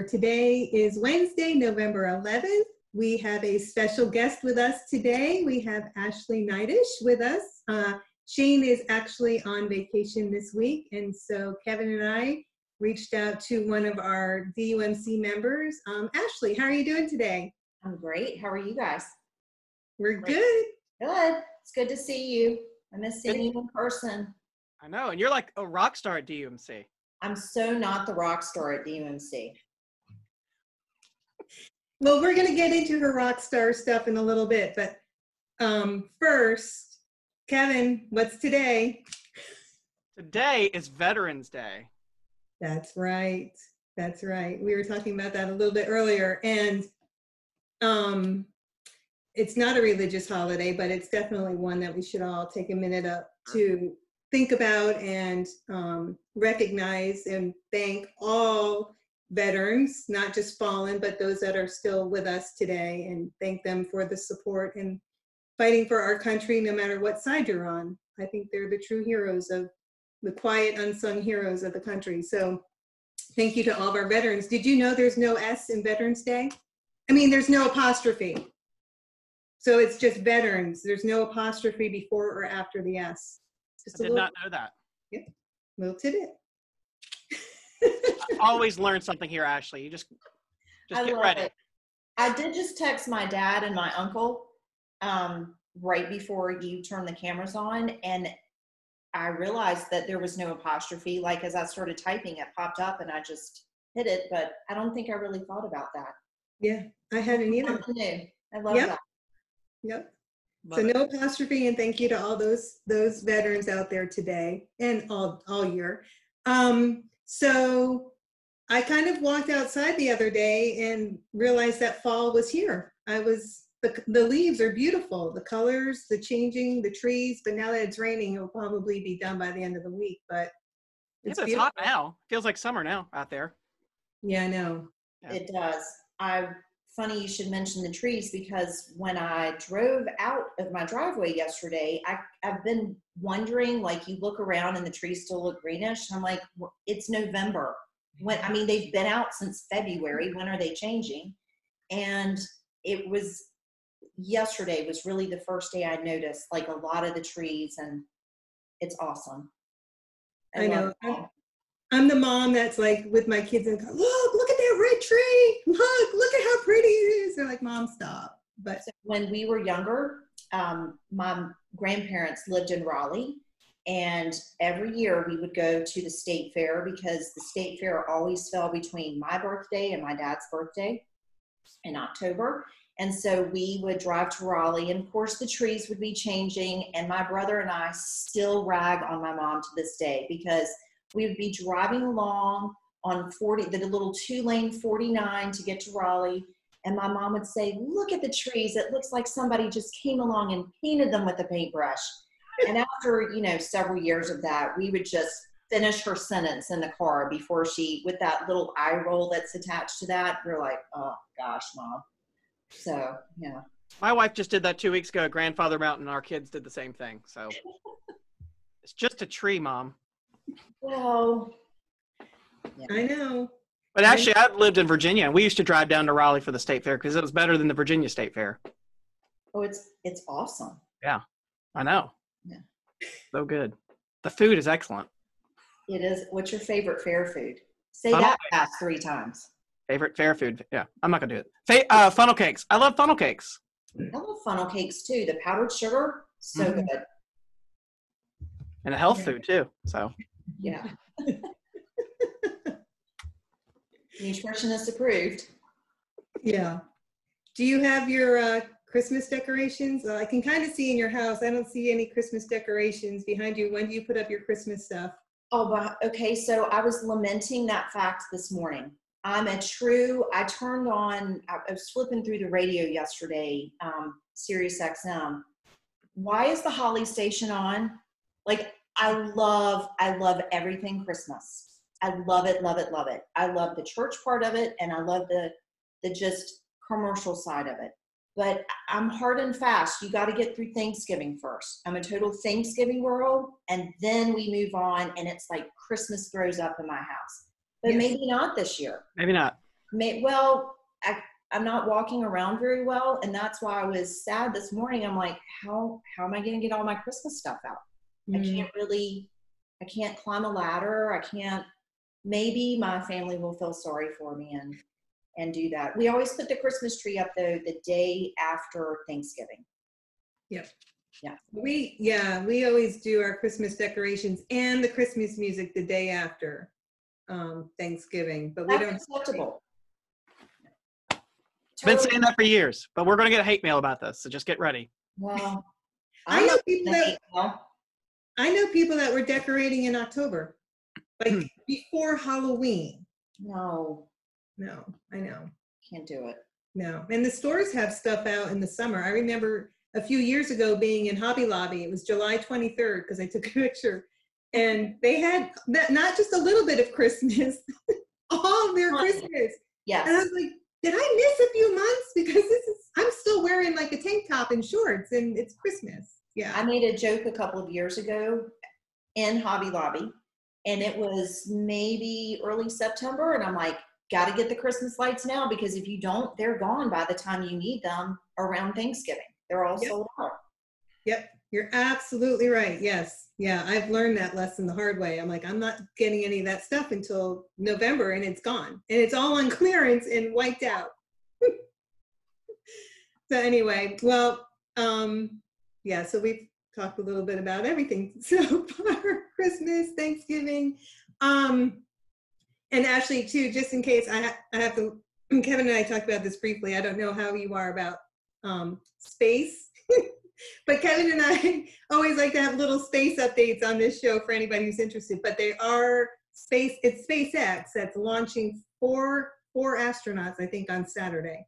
for today is Wednesday, November 11th. We have a special guest with us today. We have Ashley Knightish with us. Uh, Shane is actually on vacation this week, and so Kevin and I reached out to one of our DUMC members. Um, Ashley, how are you doing today? I'm great. How are you guys? We're Great. good. Good. It's good to see you. I miss seeing you in person. I know, and you're like a rock star at DUMC. I'm so not the rock star at DUMC. Well, we're going to get into her rock star stuff in a little bit, but um, first, Kevin, what's today? Today is Veterans Day. That's right. That's right. We were talking about that a little bit earlier, and um, it's not a religious holiday, but it's definitely one that we should all take a minute up to think about and um, recognize and thank all veterans, not just fallen, but those that are still with us today, and thank them for the support and fighting for our country, no matter what side you're on. I think they're the true heroes of the quiet, unsung heroes of the country. So, thank you to all of our veterans. Did you know there's no S in Veterans Day? I mean, there's no apostrophe. So it's just veterans. There's no apostrophe before or after the S. Just I did little, not know that. Yep, little tidbit. I always learn something here, Ashley. You just just I get ready. it. I did just text my dad and my uncle um, right before you turned the cameras on, and I realized that there was no apostrophe. Like as I started typing, it popped up, and I just hit it. But I don't think I really thought about that. Yeah, I hadn't either. Something new. I love Yep. that. Yep. Love So it. no apostrophe, and thank you to all those those veterans out there today and all all year. Um, so I kind of walked outside the other day and realized that fall was here. I was the the leaves are beautiful, the colors, the changing, the trees. But now that it's raining, it'll probably be done by the end of the week. But It's, it's it's hot now. Feels like summer now out there. Yeah, I know. Yeah. It does. I funny you should mention the trees because when I drove out of my driveway yesterday, I, I've been wondering like you look around and the trees still look greenish. I'm like, "Well, it's November. When I mean they've been out since February. When are they changing? And it was yesterday was really the first day I noticed like a lot of the trees and it's awesome. I love know. all. I'm the mom that's like with my kids and go, look, look at that red tree. Look, look at how pretty it is. They're like, mom, stop. But So when we were younger, um, my grandparents lived in Raleigh, and every year we would go to the state fair because the state fair always fell between my birthday and my dad's birthday in October. And so we would drive to Raleigh, and of course, the trees would be changing. And my brother and I still rag on my mom to this day because we would be driving along on 40, the little two lane 49 to get to Raleigh. And my mom would say, Look at the trees. It looks like somebody just came along and painted them with a paintbrush. And after, you know, several years of that, we would just finish her sentence in the car before she, with that little eye roll that's attached to that. We're like, Oh gosh, mom. So, yeah. My wife just did that two weeks ago at Grandfather Mountain. Our kids did the same thing. So it's just a tree, mom. Well, I know. But actually, I've lived in Virginia, and we used to drive down to Raleigh for the state fair because it was better than the Virginia State Fair. oh, it's it's awesome. Yeah, I know. Yeah. So good. The food is excellent. It is. What's your favorite fair food? Say Funnel that fast three times. Favorite fair food. Yeah, I'm not gonna do it. Fa- uh, funnel cakes. I love funnel cakes. I love funnel cakes too. The powdered sugar, so Mhm. good. And a health food too. So Yeah. Nutritionist approved. Yeah. Do you have your uh, Christmas decorations? I can kind of see in your house. I don't see any Christmas decorations behind you. When do you put up your Christmas stuff? Oh, wow. Okay. So I was lamenting that fact this morning. I'm a true, I turned on, I I was flipping through the radio yesterday, um, Sirius XM. Why is the Holly station on? Like, I love, I love everything Christmas. I love it, love it, love it. I love the church part of it and I love the, the just commercial side of it. But I'm hard and fast. You got to get through Thanksgiving first. I'm a total Thanksgiving girl, and then we move on, and it's like Christmas throws up in my house. But Yes. maybe not this year. maybe not. May, well, I, I'm not walking around very well, and that's why I was sad this morning. I'm like, how how am I going to get all my Christmas stuff out? I Mm. can't really, I can't climb a ladder. I can't. Maybe my family will feel sorry for me and and do that. We always put the Christmas tree up though the day after Thanksgiving. Yep. Yeah. We, yeah, we always do our Christmas decorations and the Christmas music the day after um, Thanksgiving, but we don't. acceptable. Been saying that for years, but we're gonna get hate mail about this, so just get ready. Well, I I'm know people that- mail. I know people that were decorating in October, like Hmm. before Halloween. No, No, I know. can't do it. No, and the stores have stuff out in the summer. I remember a few years ago being in Hobby Lobby. It was July 23rd because I took a picture, and they had not just a little bit of Christmas, all their. Christmas. And I was like, did I miss a few months? Because this is I'm still wearing like a tank top and shorts, and it's Christmas. Yeah. I made a joke a couple of years ago in Hobby Lobby, and it was maybe early September, and I'm like, got to get the Christmas lights now because if you don't, they're gone by the time you need them around Thanksgiving. They're all Yep. sold out. Yep, you're absolutely right. Yes. Yeah, I've learned that lesson the hard way. I'm like, I'm not getting any of that stuff until November and it's gone. And it's all on clearance and wiped out. so anyway, well, um, yeah, so we've talked a little bit about everything so far, Christmas, Thanksgiving. Um, and Ashley too, just in case I, ha- I have to, Kevin and I talked about this briefly. I don't know how you are about um, space. but Kevin and I always like to have little space updates on this show for anybody who's interested. But they are space. It's SpaceX that's launching four four astronauts, I think, on Saturday.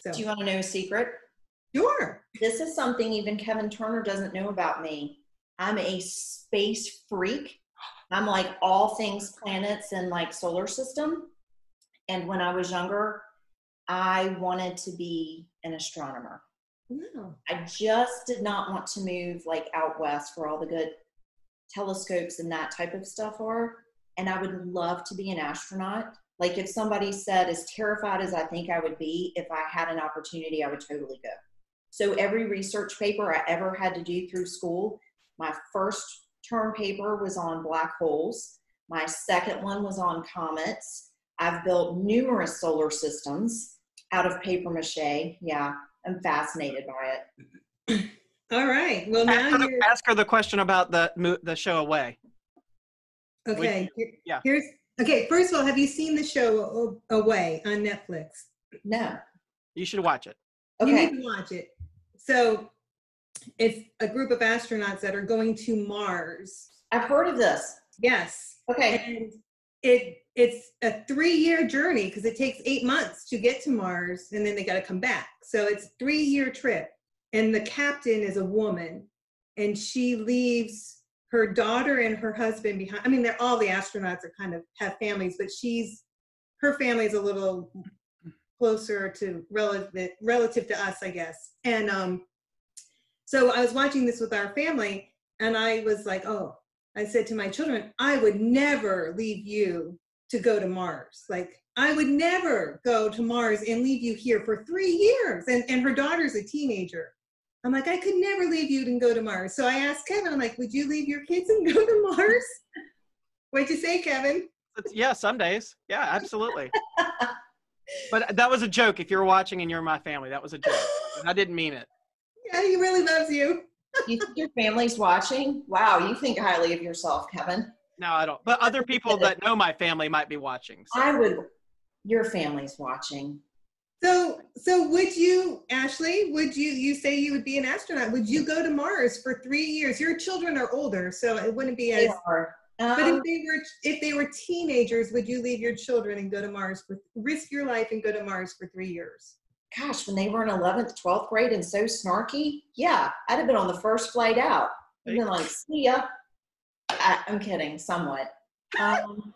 So Do you want to know a secret? sure. This is something even Kevin Turner doesn't know about me. I'm a space freak. I'm like all things planets and like solar system. And when I was younger, I wanted to be an astronomer. Wow. I just did not want to move like out west where all the good telescopes and that type of stuff are. And I would love to be an astronaut. Like if somebody said, as terrified as I think I would be, if I had an opportunity, I would totally go. So every research paper I ever had to do through school, my first term paper was on black holes. My second one was on comets. I've built numerous solar systems out of paper mache. Yeah, I'm fascinated by it. All right. Well, now Ask her, you're ask her the question about the the show away. okay. here- yeah. Here's okay. First of all, have you seen the show Away on Netflix? No. You should watch it. You Okay. need to watch it. So it's a group of astronauts that are going to Mars. I've heard of this. Yes. Okay. And it it's a three year journey because it takes eight months to get to Mars and then they got to come back. So it's three year trip. And the captain is a woman and she leaves her daughter and her husband behind. I mean, they're all the astronauts are kind of have families, but she's her family's a little closer to relative relative to us, I guess. And um, so I was watching this with our family, and I was like, oh, I said to my children, I would never leave you to go to Mars. Like I would never go to Mars and leave you here for three years. And and her daughter's a teenager. I'm like, I could never leave you and go to Mars. So I asked Kevin, I'm like, would you leave your kids and go to Mars? What'd you say, Kevin? Yeah, some days. Yeah, absolutely. but that was a joke. If you're watching and you're my family, that was a joke. I didn't mean it. Yeah, he really loves you. You think your family's watching? Wow, you think highly of yourself, Kevin. No, I don't. But other people that know my family might be watching. So. I would. Your family's watching. So, so would you, Ashley? Would you? You say you would be an astronaut? Would you go to Mars for three years? Your children are older, so it wouldn't be They as. are. But Um, if they were, if they were teenagers, would you leave your children and go to Mars for risk your life and go to Mars for three years? Gosh, when they were in 11th, 12th grade and so snarky, yeah, I'd have been on the first flight out. I'd been like, see ya. I, I'm kidding, somewhat. Um,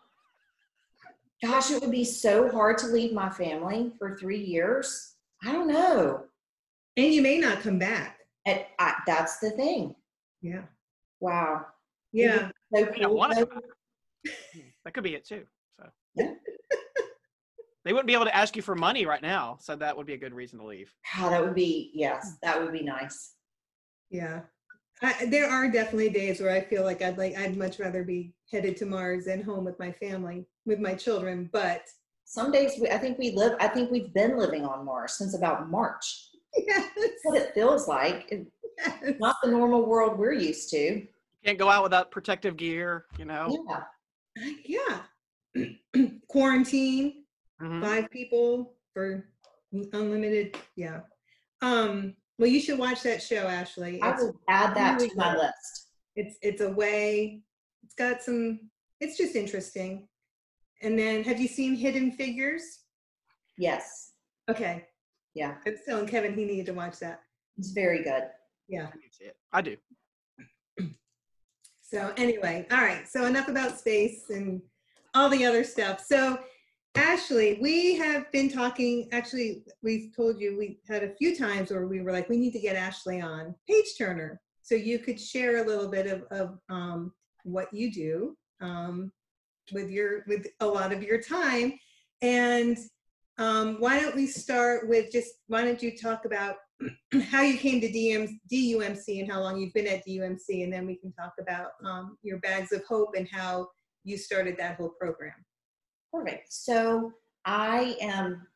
gosh, it would be so hard to leave my family for three years. I don't know. And you may not come back. And I, that's the thing. Yeah. Wow. Yeah. So cool. want to though. come back. That could be it too. So They wouldn't be able to ask you for money right now, so that would be a good reason to leave. How that would be, yes, that would be nice. Yeah. I, there are definitely days where I feel like I'd like I'd much rather be headed to Mars than home with my family, with my children. But Some days we, I think we live, I think we've been living on Mars since about March. yes, That's what it feels like. It's yes. not the normal world we're used to. You can't go out without protective gear, you know. Yeah. yeah. Quarantine, Mhm. five people for unlimited. Yeah. Um. Well, you should watch that show, Ashley. I It's will add that really to my good. list. it's it's a way. It's got some. It's just interesting. And then, have you seen Hidden Figures? Yes. Okay. Yeah. I was telling Kevin he needed to watch that. It's very good. Yeah. I can see it. I do. So anyway, all right. So enough about space and all the other stuff. So Ashley, we have been talking. Actually, we've told you we had a few times where we were like, we need to get Ashley on Page Turner, so you could share a little bit of, of um, what you do um, with your with a lot of your time. And um, why don't we start with just why don't you talk about how you came to DM, DUMC and how long you've been at DUMC, and then we can talk about um, your bags of hope and how you started that whole program. Perfect. So I am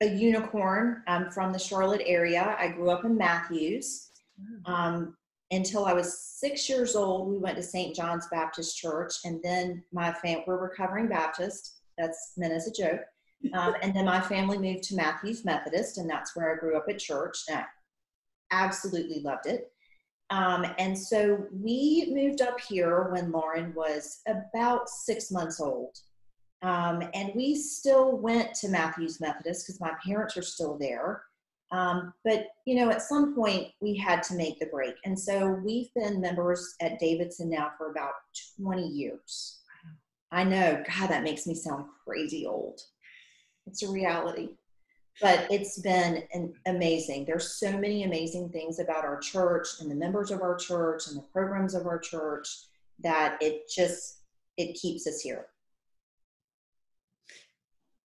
a unicorn. I'm from the Charlotte area. I grew up in Matthews. Um, until I was six years old, we went to St. John's Baptist Church, and then my family, we're recovering Baptist. That's meant as a joke. Um, and then my family moved to Matthews Methodist, and that's where I grew up at church. And I absolutely loved it. Um, and so we moved up here when Lauren was about six months old. Um, and we still went to Matthews Methodist because my parents are still there. Um, but, you know, at some point we had to make the break. And so we've been members at Davidson now for about 20 years. I know, God, that makes me sound crazy old. It's a reality. But it's been an amazing. There's so many amazing things about our church and the members of our church and the programs of our church that it just it keeps us here.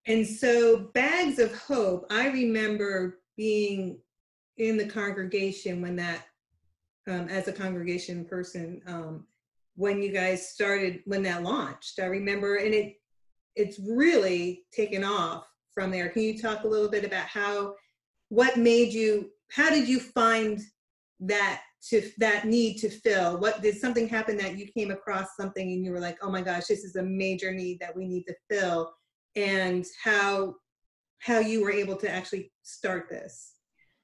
And so, Bags of Hope, I remember being in the congregation when that, um, as a congregation person, um, when you guys started, when that launched. I remember, and it, it's really taken off from there. Can you talk a little bit about how, what made you, how did you find that to that need to fill? What did something happen that you came across something and you were like, oh my gosh, this is a major need that we need to fill? And how how you were able to actually start this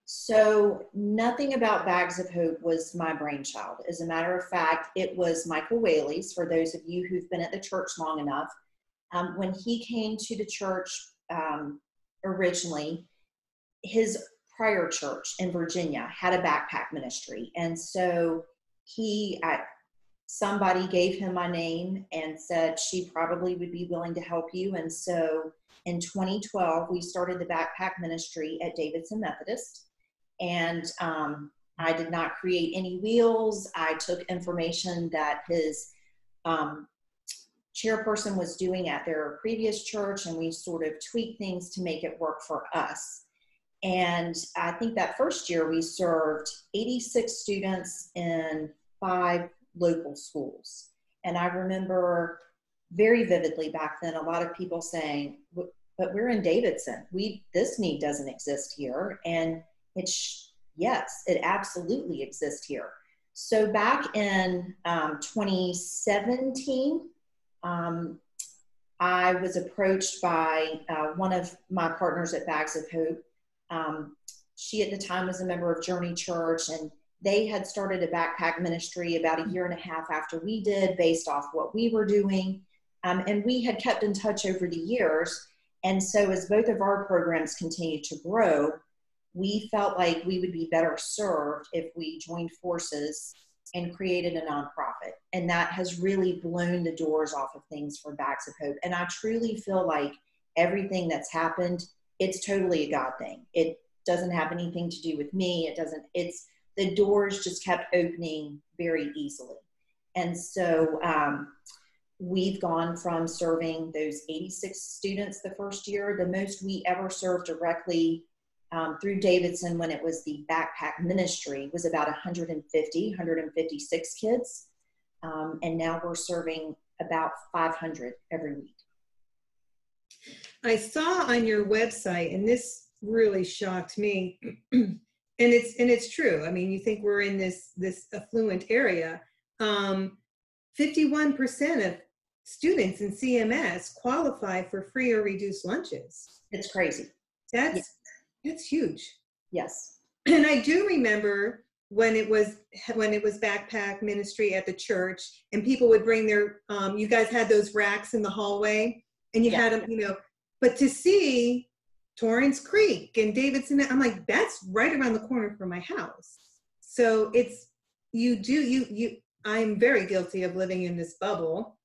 So nothing about Bags of Hope was my brainchild. As a matter of fact, it was Michael Whaley's. For those of you who've been at the church long enough, um, when he came to the church um, originally, his prior church in Virginia had a backpack ministry, and so he at somebody gave him my name and said she probably would be willing to help you. And so in 2012, we started the backpack ministry at Davidson Methodist. And um, I did not create any wheels. I took information that his um, chairperson was doing at their previous church, and we sort of tweaked things to make it work for us. And I think that first year we served 86 students in five local schools. And I remember very vividly back then a lot of people saying, but we're in Davidson. We this need doesn't exist here. And it's yes, it absolutely exists here. So back in um, 2017, um, I was approached by uh, one of my partners at Bags of Hope. Um, she at the time was a member of Journey Church, and they had started a backpack ministry about a year and a half after we did, based off what we were doing. Um, and we had kept in touch over the years. And so, as both of our programs continued to grow, we felt like we would be better served if we joined forces and created a nonprofit. And that has really blown the doors off of things for Bags of Hope. And I truly feel like everything that's happened, it's totally a God thing. It doesn't have anything to do with me. It doesn't, it's, the doors just kept opening very easily. And so um, we've gone from serving those 86 students the first year. The most we ever served directly um, through Davidson when it was the backpack ministry was about 150, 156 kids. Um, and now we're serving about 500 every week. I saw on your website, and this really shocked me, and it's and it's true. I mean, you think we're in this this affluent area. Um, 51% of students in CMS qualify for free or reduced lunches. It's crazy. That's yes. that's huge. Yes. And I do remember when it was when it was backpack ministry at the church and people would bring their um, you guys had those racks in the hallway and you yeah. had them you know but to see Torrence Creek and davidson i'm like that's right around the corner from my house. So it's you do you you i'm very guilty of living in this bubble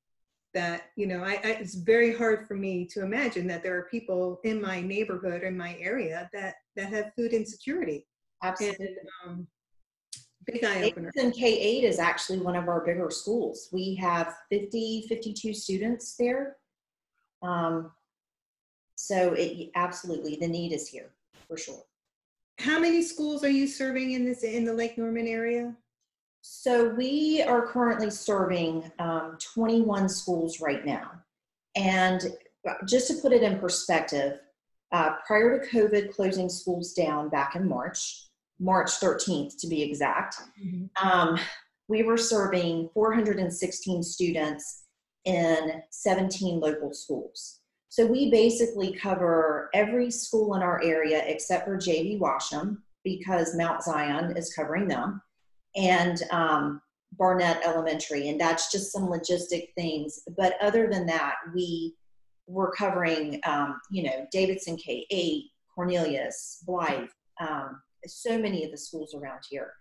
that you know I, I, it's very hard for me to imagine that there are people in my neighborhood in my area that that have food insecurity. Absolutely. And, um, big eye opener. And k8 is actually one of our bigger schools. We have 50 52 students there. Um, so it absolutely the need is here for sure how many schools are you serving in this in the lake norman area so we are currently serving um, 21 schools right now. And just to put it in perspective, uh, prior to COVID closing schools down back in March, March 13th to be exact, mm-hmm. um, we were serving 416 students in 17 local schools. So we basically cover every school in our area except for JV Washam because Mount Zion is covering them and um, Barnette Elementary, and that's just some logistic things. But other than that, we were covering, um, you know, Davidson K eight, Cornelius, Blythe, um, so many of the schools around here.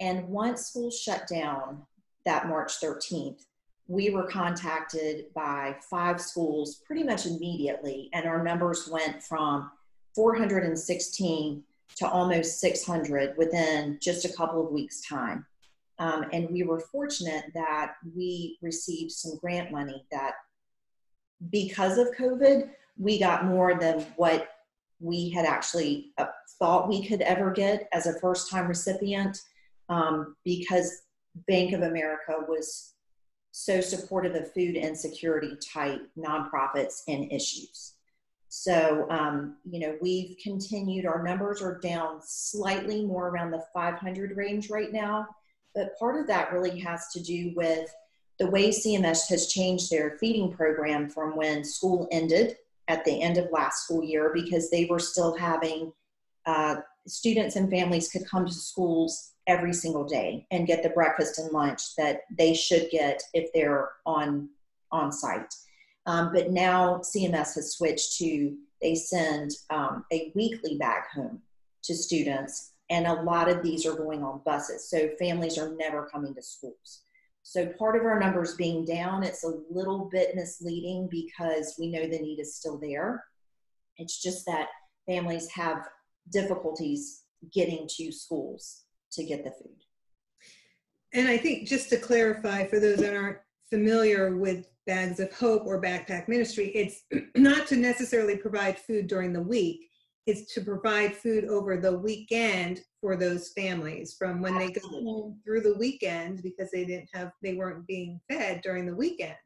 And once schools shut down that March 13th, we were contacted by five schools pretty much immediately, and our numbers went from 416 to almost 600 within just a couple of weeks' time. Um, and we were fortunate that we received some grant money that, because of COVID, we got more than what we had actually uh, thought we could ever get as a first time recipient um, because Bank of America was so supportive of food insecurity type nonprofits and issues. So, um, you know, we've continued, our numbers are down slightly more around the 500 range right now. But part of that really has to do with the way CMS has changed their feeding program from when school ended at the end of last school year because they were still having uh, students and families could come to schools every single day and get the breakfast and lunch that they should get if they're on on site. Um, but now CMS has switched to they send um, a weekly bag home to students, and a lot of these are going on buses. So families are never coming to schools. So part of our numbers being down, it's a little bit misleading because we know the need is still there. It's just that families have difficulties getting to schools to get the food. And I think just to clarify for those that aren't familiar with Bags of Hope or Backpack Ministry, it's not to necessarily provide food during the week. It's to provide food over the weekend for those families from when they go home through the weekend because they didn't have, they weren't being fed during the weekend.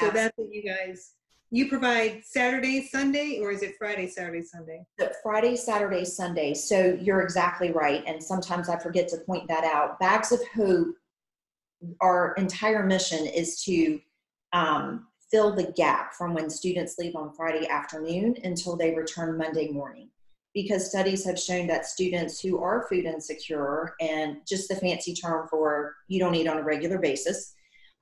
So Absolutely. that's what you guys, you provide Saturday, Sunday, or is it Friday, Saturday, Sunday? Friday, Saturday, Sunday. So you're exactly right. And sometimes I forget to point that out. Bags of Hope, our entire mission is to um, fill the gap from when students leave on Friday afternoon until they return Monday morning. Because studies have shown that students who are food insecure, and just the fancy term for you don't eat on a regular basis,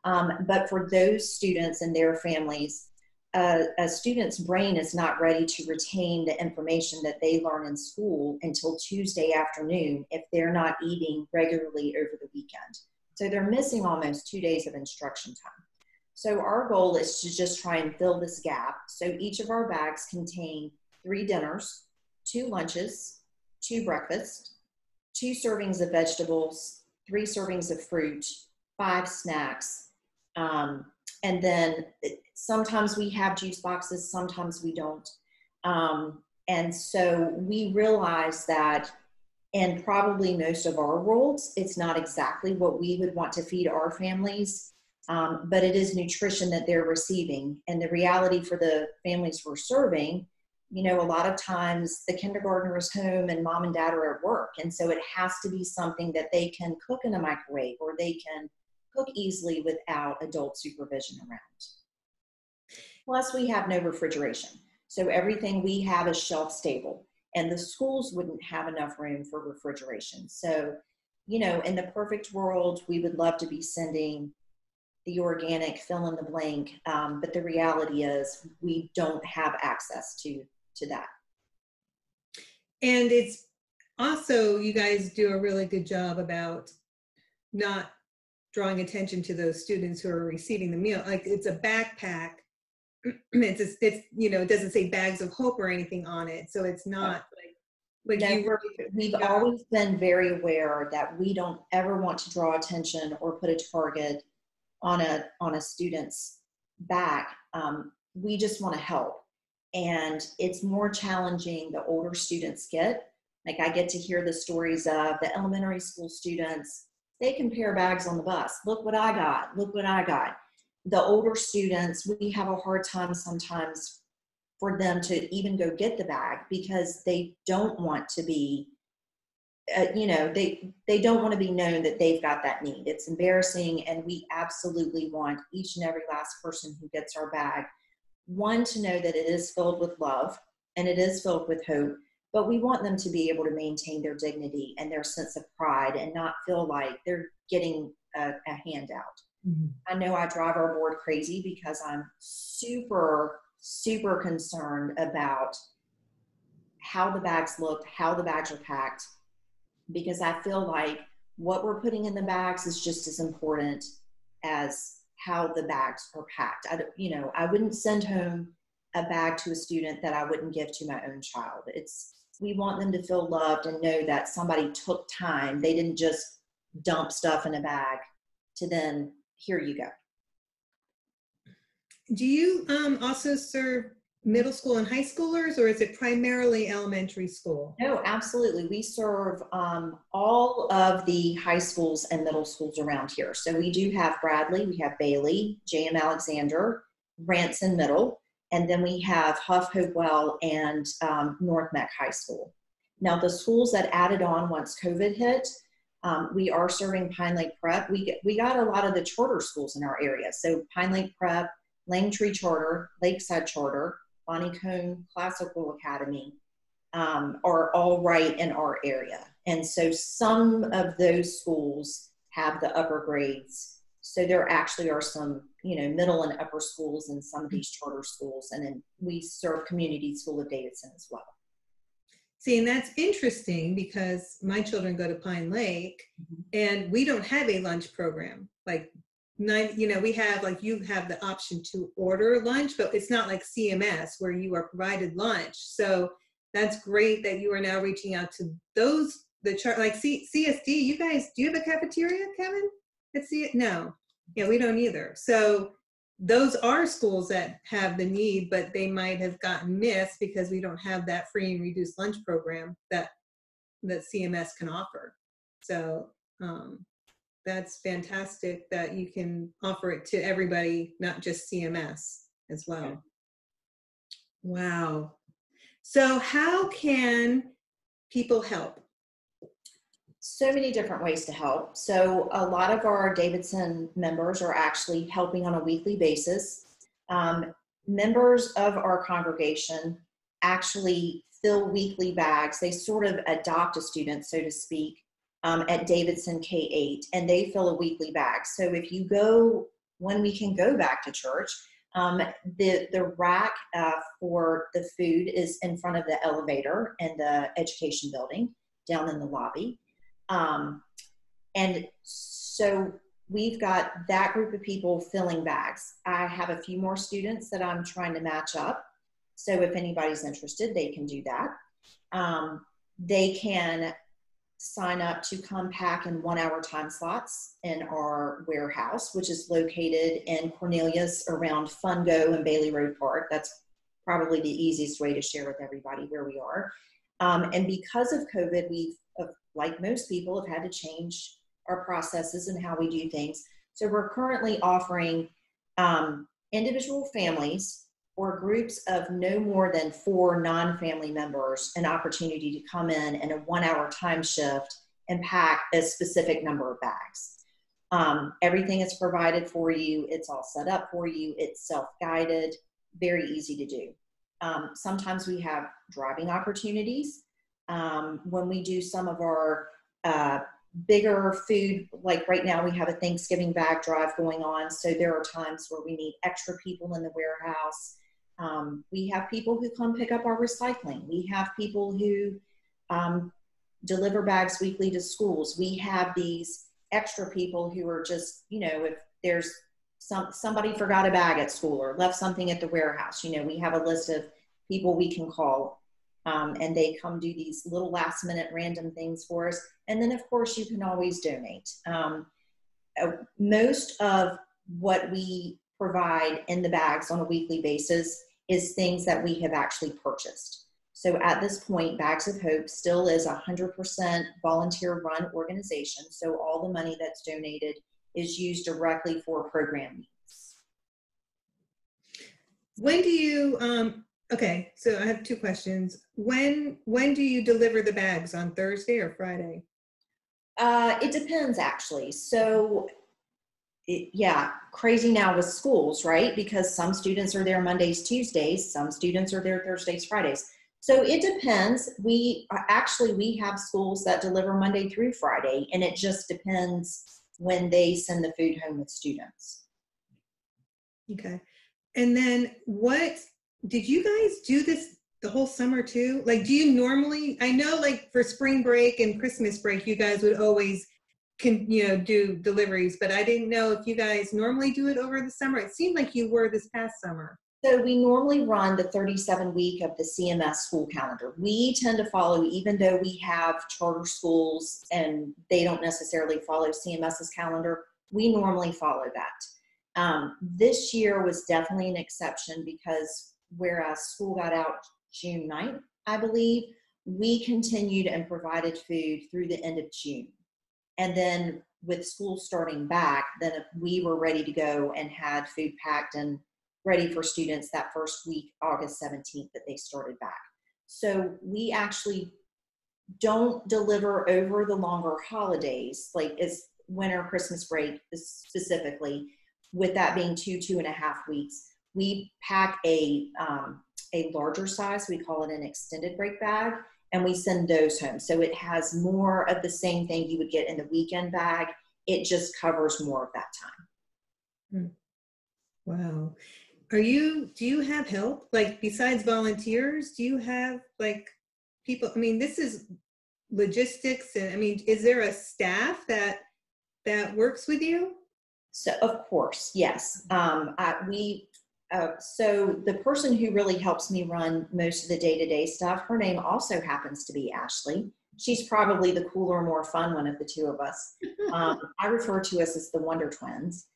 um, but for those students and their families, uh, a student's brain is not ready to retain the information that they learn in school until Tuesday afternoon if they're not eating regularly over the weekend. So they're missing almost two days of instruction time. So our goal is to just try and fill this gap. So each of our bags contain three dinners, two lunches, two breakfasts, two servings of vegetables, three servings of fruit, five snacks, um, and then sometimes we have juice boxes, sometimes we don't. Um, and so we realize that in probably most of our worlds, it's not exactly what we would want to feed our families, um, but it is nutrition that they're receiving. And the reality for the families we're serving, you know, a lot of times the kindergartner is home and mom and dad are at work. And so it has to be something that they can cook in a microwave or they can cook easily without adult supervision around. Plus, we have no refrigeration. So everything we have is shelf stable, and the schools wouldn't have enough room for refrigeration. So, you know, in the perfect world, we would love to be sending the organic fill in the blank, um, but the reality is we don't have access to to that. And it's also you guys do a really good job about not drawing attention to those students who are receiving the meal. Like it's a backpack. it's a, it's you know it doesn't say bags of hope or anything on it, so it's not like like you. We've always been very aware that we don't ever want to draw attention or put a target on a on a student's back. Um, we just want to help, and it's more challenging the older students get. Like I get to hear the stories of the elementary school students they compare bags on the bus. Look what I got. Look what I got. The older students, we have a hard time sometimes for them to even go get the bag because they don't want to be uh, you know they they don't want to be known that they've got that need it's embarrassing and we absolutely want each and every last person who gets our bag one to know that it is filled with love and it is filled with hope but we want them to be able to maintain their dignity and their sense of pride and not feel like they're getting a, a handout. Mm-hmm. I know I drive our board crazy because I'm super, super concerned about how the bags look, how the bags are packed, because I feel like what we're putting in the bags is just as important as how the bags are packed. I, you know, I wouldn't send home a bag to a student that I wouldn't give to my own child. It's we want them to feel loved and know that somebody took time. They didn't just dump stuff in a bag to then here you go. Do you um, also serve middle school and high schoolers, or is it primarily elementary school? No, absolutely. We serve um, all of the high schools and middle schools around here. So we do have Bradley, we have Bailey, J.M. Alexander, Ranson Middle, and then we have Hough Hopewell and um, North Meck High School. Now, the schools that added on once COVID hit, um, we are serving Pine Lake Prep. We, we got a lot of the charter schools in our area. So Pine Lake Prep, Langtree Charter, Lakeside Charter, Bonnie Cone Classical Academy um, are all right in our area. And so some of those schools have the upper grades so there actually are some, you know, middle and upper schools in some of these charter schools, and then we serve Community School of Davidson as well. See, and that's interesting because my children go to Pine Lake, mm-hmm. and we don't have a lunch program. Like nine, you know, we have like you have the option to order lunch, but it's not like CMS where you are provided lunch. So that's great that you are now reaching out to those the chart like C- CSD. You guys, do you have a cafeteria, Kevin? Let's see it. No, yeah, we don't either. So those are schools that have the need, but they might have gotten missed because we don't have that free and reduced lunch program that that CMS can offer. So um, that's fantastic that you can offer it to everybody, not just CMS as well. Wow. So how can people help? So many different ways to help. So, a lot of our Davidson members are actually helping on a weekly basis. Um, members of our congregation actually fill weekly bags. They sort of adopt a student, so to speak, um, at Davidson K 8, and they fill a weekly bag. So, if you go when we can go back to church, um, the the rack uh, for the food is in front of the elevator in the education building down in the lobby. Um, and so we've got that group of people filling bags. I have a few more students that I'm trying to match up. So if anybody's interested, they can do that. Um, they can sign up to come pack in one hour time slots in our warehouse, which is located in Cornelius around Fungo and Bailey Road Park. That's probably the easiest way to share with everybody where we are. Um, and because of COVID, we've, like most people, have had to change our processes and how we do things. So we're currently offering um, individual families or groups of no more than four non-family members an opportunity to come in in a one-hour time shift and pack a specific number of bags. Um, everything is provided for you. It's all set up for you. It's self-guided, very easy to do. Um, sometimes we have driving opportunities. Um, when we do some of our uh, bigger food, like right now we have a Thanksgiving bag drive going on. So there are times where we need extra people in the warehouse. Um, we have people who come pick up our recycling. We have people who um, deliver bags weekly to schools. We have these extra people who are just, you know, if there's some somebody forgot a bag at school or left something at the warehouse, you know, we have a list of people we can call um, and they come do these little last minute random things for us. And then, of course, you can always donate. Um, uh, most of what we provide in the bags on a weekly basis is things that we have actually purchased. So at this point, Bags of Hope still is a 100% volunteer run organization. So all the money that's donated is used directly for program needs. When do you, um, okay, so I have two questions. When, when do you deliver the bags? On Thursday or Friday? Uh, it depends actually. So it, yeah, crazy now with schools, right? Because some students are there Mondays, Tuesdays, some students are there Thursdays, Fridays. So it depends. We uh, actually we have schools that deliver Monday through Friday, and it just depends when they send the food home with students. Okay. And then what did you guys do this the whole summer too? Like, do you normally? I know, like for spring break and Christmas break, you guys would always can you know do deliveries but i didn't know if you guys normally do it over the summer it seemed like you were this past summer so we normally run the 37 week of the cms school calendar we tend to follow even though we have charter schools and they don't necessarily follow cms's calendar we normally follow that um, this year was definitely an exception because whereas school got out june 9th i believe we continued and provided food through the end of june and then with school starting back, then we were ready to go and had food packed and ready for students that first week, August 17th, that they started back. So we actually don't deliver over the longer holidays, like as winter, Christmas break specifically, with that being two, two and a half weeks. We pack a um, a larger size. We call it an extended break bag, and we send those home. So it has more of the same thing you would get in the weekend bag. It just covers more of that time. Hmm. Wow. Are you, do you have help? Like besides volunteers, do you have like people? I mean, this is logistics and I mean, is there a staff that, that works with you? So of course, yes. Um, I, we uh, so the person who really helps me run most of the day-to-day stuff her name also happens to be ashley. She's probably the cooler more fun one of the two of us. Um, i refer to us as the wonder twins.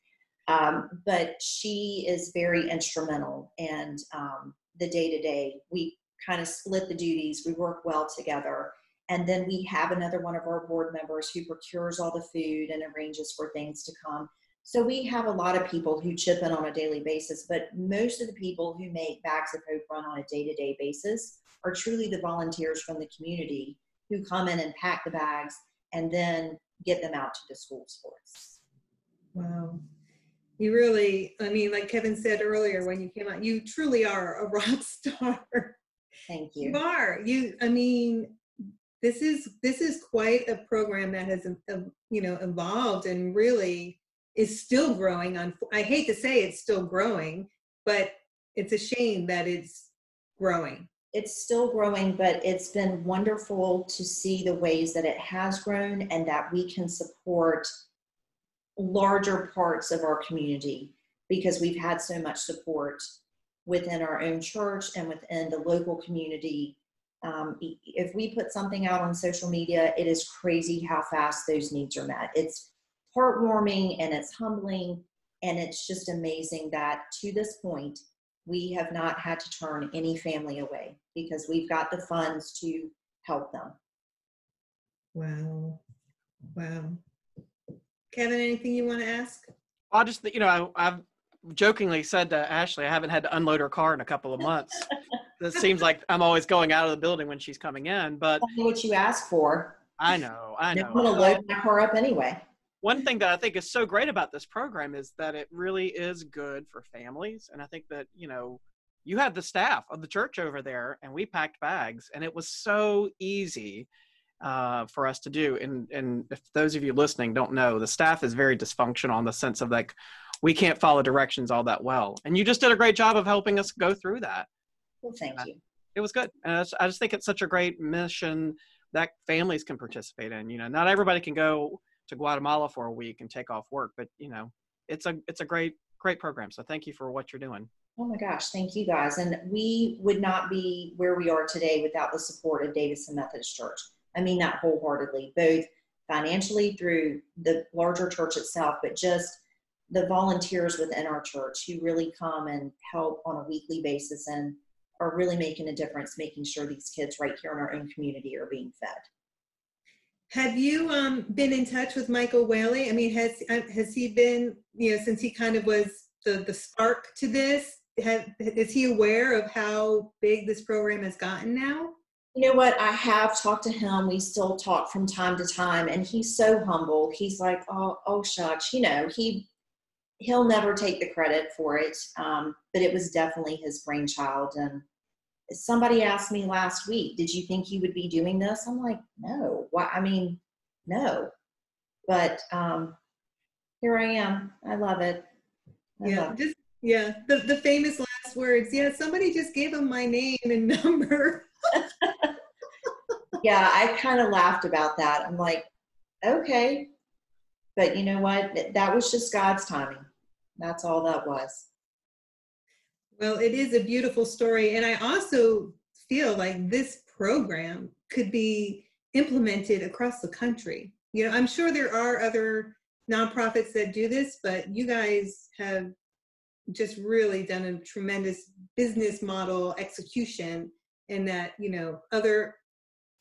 Um, but she is very instrumental and um, the day-to-day we kind of split the duties we work well together. And then we have another one of our board members who procures all the food and arranges for things to come so we have a lot of people who chip in on a daily basis, but most of the people who make Bags of Hope run on a day-to-day basis are truly the volunteers from the community who come in and pack the bags and then get them out to the school sports. Wow. You really, I mean, like Kevin said earlier when you came out, you truly are a rock star. Thank you. You are. You, I mean, this is this is quite a program that has um, you know evolved and really is still growing on i hate to say it's still growing but it's a shame that it's growing it's still growing but it's been wonderful to see the ways that it has grown and that we can support larger parts of our community because we've had so much support within our own church and within the local community Um, if we put something out on social media, it is crazy how fast those needs are met. It's heartwarming and it's humbling, and it's just amazing that to this point, we have not had to turn any family away because we've got the funds to help them. Wow. Wow. Kevin, anything you want to ask? I just, you know, I, I've jokingly said to Ashley, I haven't had to unload her car in a couple of months. it seems like I'm always going out of the building when she's coming in, but what you ask for. I know, I know. I'm going to load my car up anyway. One thing that I think is so great about this program is that it really is good for families. And I think that, you know, you had the staff of the church over there and we packed bags and it was so easy uh, for us to do. And, and if those of you listening don't know, the staff is very dysfunctional in the sense of like, we can't follow directions all that well. And you just did a great job of helping us go through that. Well, thank you. It was good. And I just, I just think it's such a great mission that families can participate in. You know, not everybody can go to Guatemala for a week and take off work, but you know, it's a it's a great great program. So thank you for what you're doing. Oh my gosh, thank you guys. And we would not be where we are today without the support of Davidson Methodist Church. I mean that wholeheartedly, both financially through the larger church itself, but just the volunteers within our church who really come and help on a weekly basis and are really making a difference, making sure these kids right here in our own community are being fed. Have you um, been in touch with Michael Whaley? I mean, has uh, has he been, you know, since he kind of was the the spark to this? Have, is he aware of how big this program has gotten now? You know what? I have talked to him. We still talk from time to time, and he's so humble. He's like, "Oh, oh, shucks," you know. He he'll never take the credit for it, um, but it was definitely his brainchild. And somebody asked me last week, "Did you think you would be doing this?" I'm like, "No. Why? I mean, no." But um, here I am. I love it. I yeah, love just yeah, the the famous last words. Yeah, somebody just gave him my name and number. yeah, I kind of laughed about that. I'm like, okay. But you know what? That was just God's timing. That's all that was. Well, it is a beautiful story. And I also feel like this program could be implemented across the country. You know, I'm sure there are other nonprofits that do this, but you guys have just really done a tremendous business model execution and that, you know, other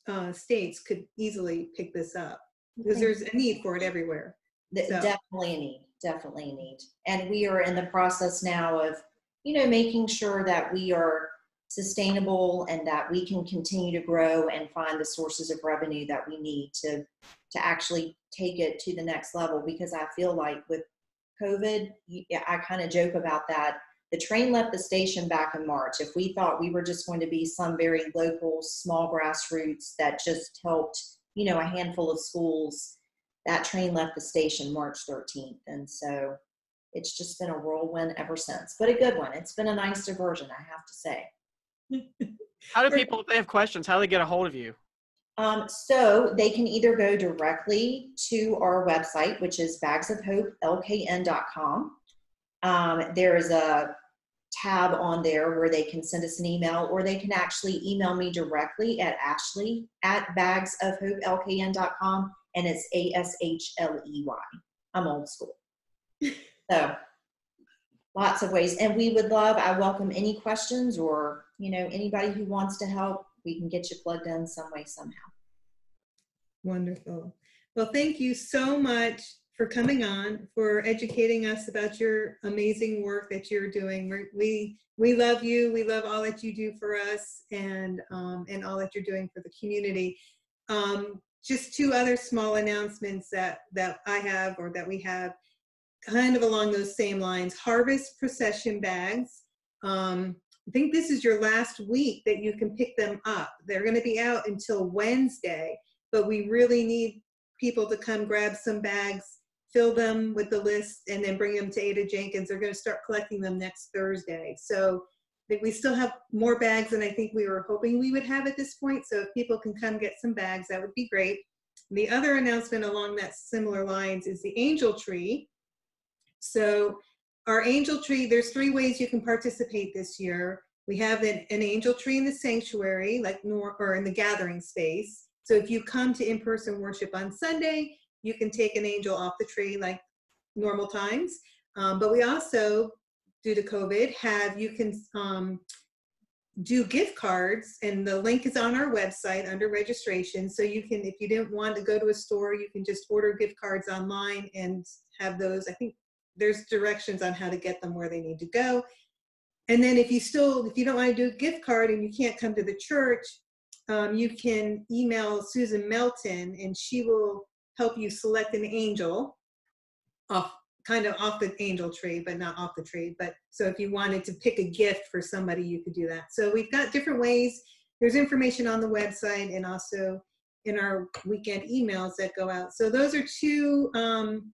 uh, states could easily pick this up because there's a need for it everywhere. So- Definitely a need. Definitely a need. And we are in the process now of, you know, making sure that we are sustainable and that we can continue to grow and find the sources of revenue that we need to to actually take it to the next level because I feel like with COVID, I kind of joke about that. The train left the station back in March. If we thought we were just going to be some very local, small grassroots that just helped, you know, a handful of schools, that train left the station March 13th. And so it's just been a whirlwind ever since, but a good one. It's been a nice diversion, I have to say. How do people, if they have questions, how do they get a hold of you? Um, so they can either go directly to our website, which is bagsofhopelkn.com. Um, there is a tab on there where they can send us an email, or they can actually email me directly at ashley at bagsofhopelkn.com, and it's A S H L E Y. I'm old school. so lots of ways. And we would love, I welcome any questions or, you know, anybody who wants to help, we can get you plugged in some way, somehow. Wonderful. Well, thank you so much for coming on, for educating us about your amazing work that you're doing. We're, we we love you. We love all that you do for us, and um, and all that you're doing for the community. Um, just two other small announcements that that I have or that we have, kind of along those same lines. Harvest procession bags. Um, I think this is your last week that you can pick them up. They're going to be out until Wednesday but we really need people to come grab some bags, fill them with the list, and then bring them to Ada Jenkins. They're going to start collecting them next Thursday. So we still have more bags than I think we were hoping we would have at this point. So if people can come get some bags, that would be great. The other announcement along that similar lines is the angel tree. So our angel tree, there's three ways you can participate this year. we have an, an angel tree in the sanctuary, like nor or in the gathering space. So if you come to in-person worship on Sunday, you can take an angel off the tree like normal times. Um, but we also, due to COVID, have you can um, do gift cards, and the link is on our website under registration. So you can, if you didn't want to go to a store, you can just order gift cards online and have those. I think there's directions on how to get them where they need to go. And then if you still, if you don't want to do a gift card and you can't come to the church, um, you can email Susan Melton and she will help you select an angel off kind of off the angel tree, but not off the tree. But so if you wanted to pick a gift for somebody, you could do that. So we've got different ways. There's information on the website and also in our weekend emails that go out. So those are two um,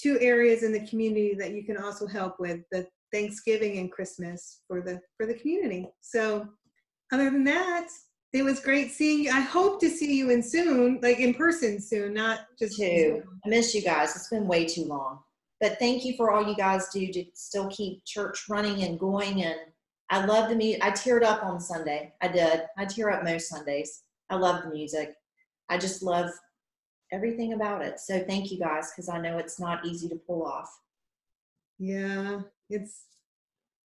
two areas in the community that you can also help with the Thanksgiving and Christmas for the for the community. So other than that, it was great seeing you. I hope to see you in soon, like in person soon, not just too. I miss you guys. It's been way too long. But thank you for all you guys do to still keep church running and going. And I love the music. I teared up on Sunday. I did. I tear up most Sundays. I love the music. I just love everything about it. So thank you guys because I know it's not easy to pull off. Yeah, it's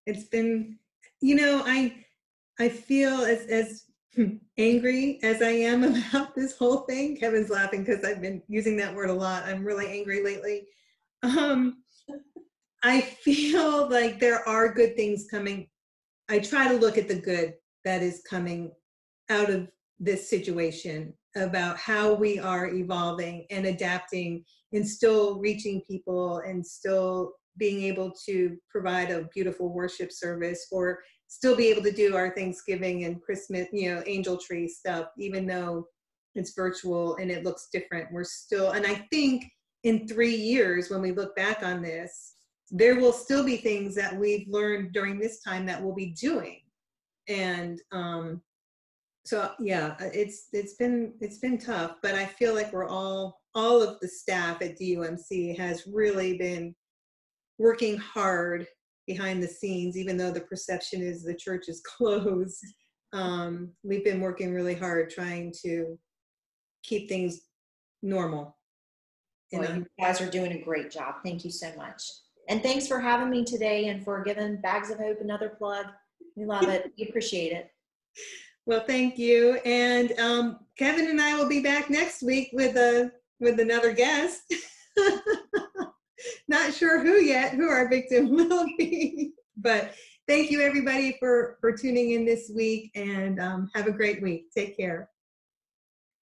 it's been you know I I feel as as angry as I am about this whole thing. Kevin's laughing because I've been using that word a lot. I'm really angry lately. Um, I feel like there are good things coming. I try to look at the good that is coming out of this situation about how we are evolving and adapting and still reaching people and still being able to provide a beautiful worship service or still be able to do our Thanksgiving and Christmas, you know, angel tree stuff, even though it's virtual and it looks different. We're still, and I think in three years, when we look back on this, there will still be things that we've learned during this time that we'll be doing. And um, so yeah, it's it's been it's been tough, but I feel like we're all all of the staff at DUMC has really been working hard behind the scenes, even though the perception is the church is closed. Um, we've been working really hard trying to keep things normal. Well, you guys are doing a great job. Thank you so much. And thanks for having me today and for giving Bags of Hope another plug. We love it. We appreciate it. Well, thank you. And um, Kevin and I will be back next week with a with another guest. Not sure who yet, who our victim will be. But thank you everybody for for tuning in this week and um, have a great week. Take care.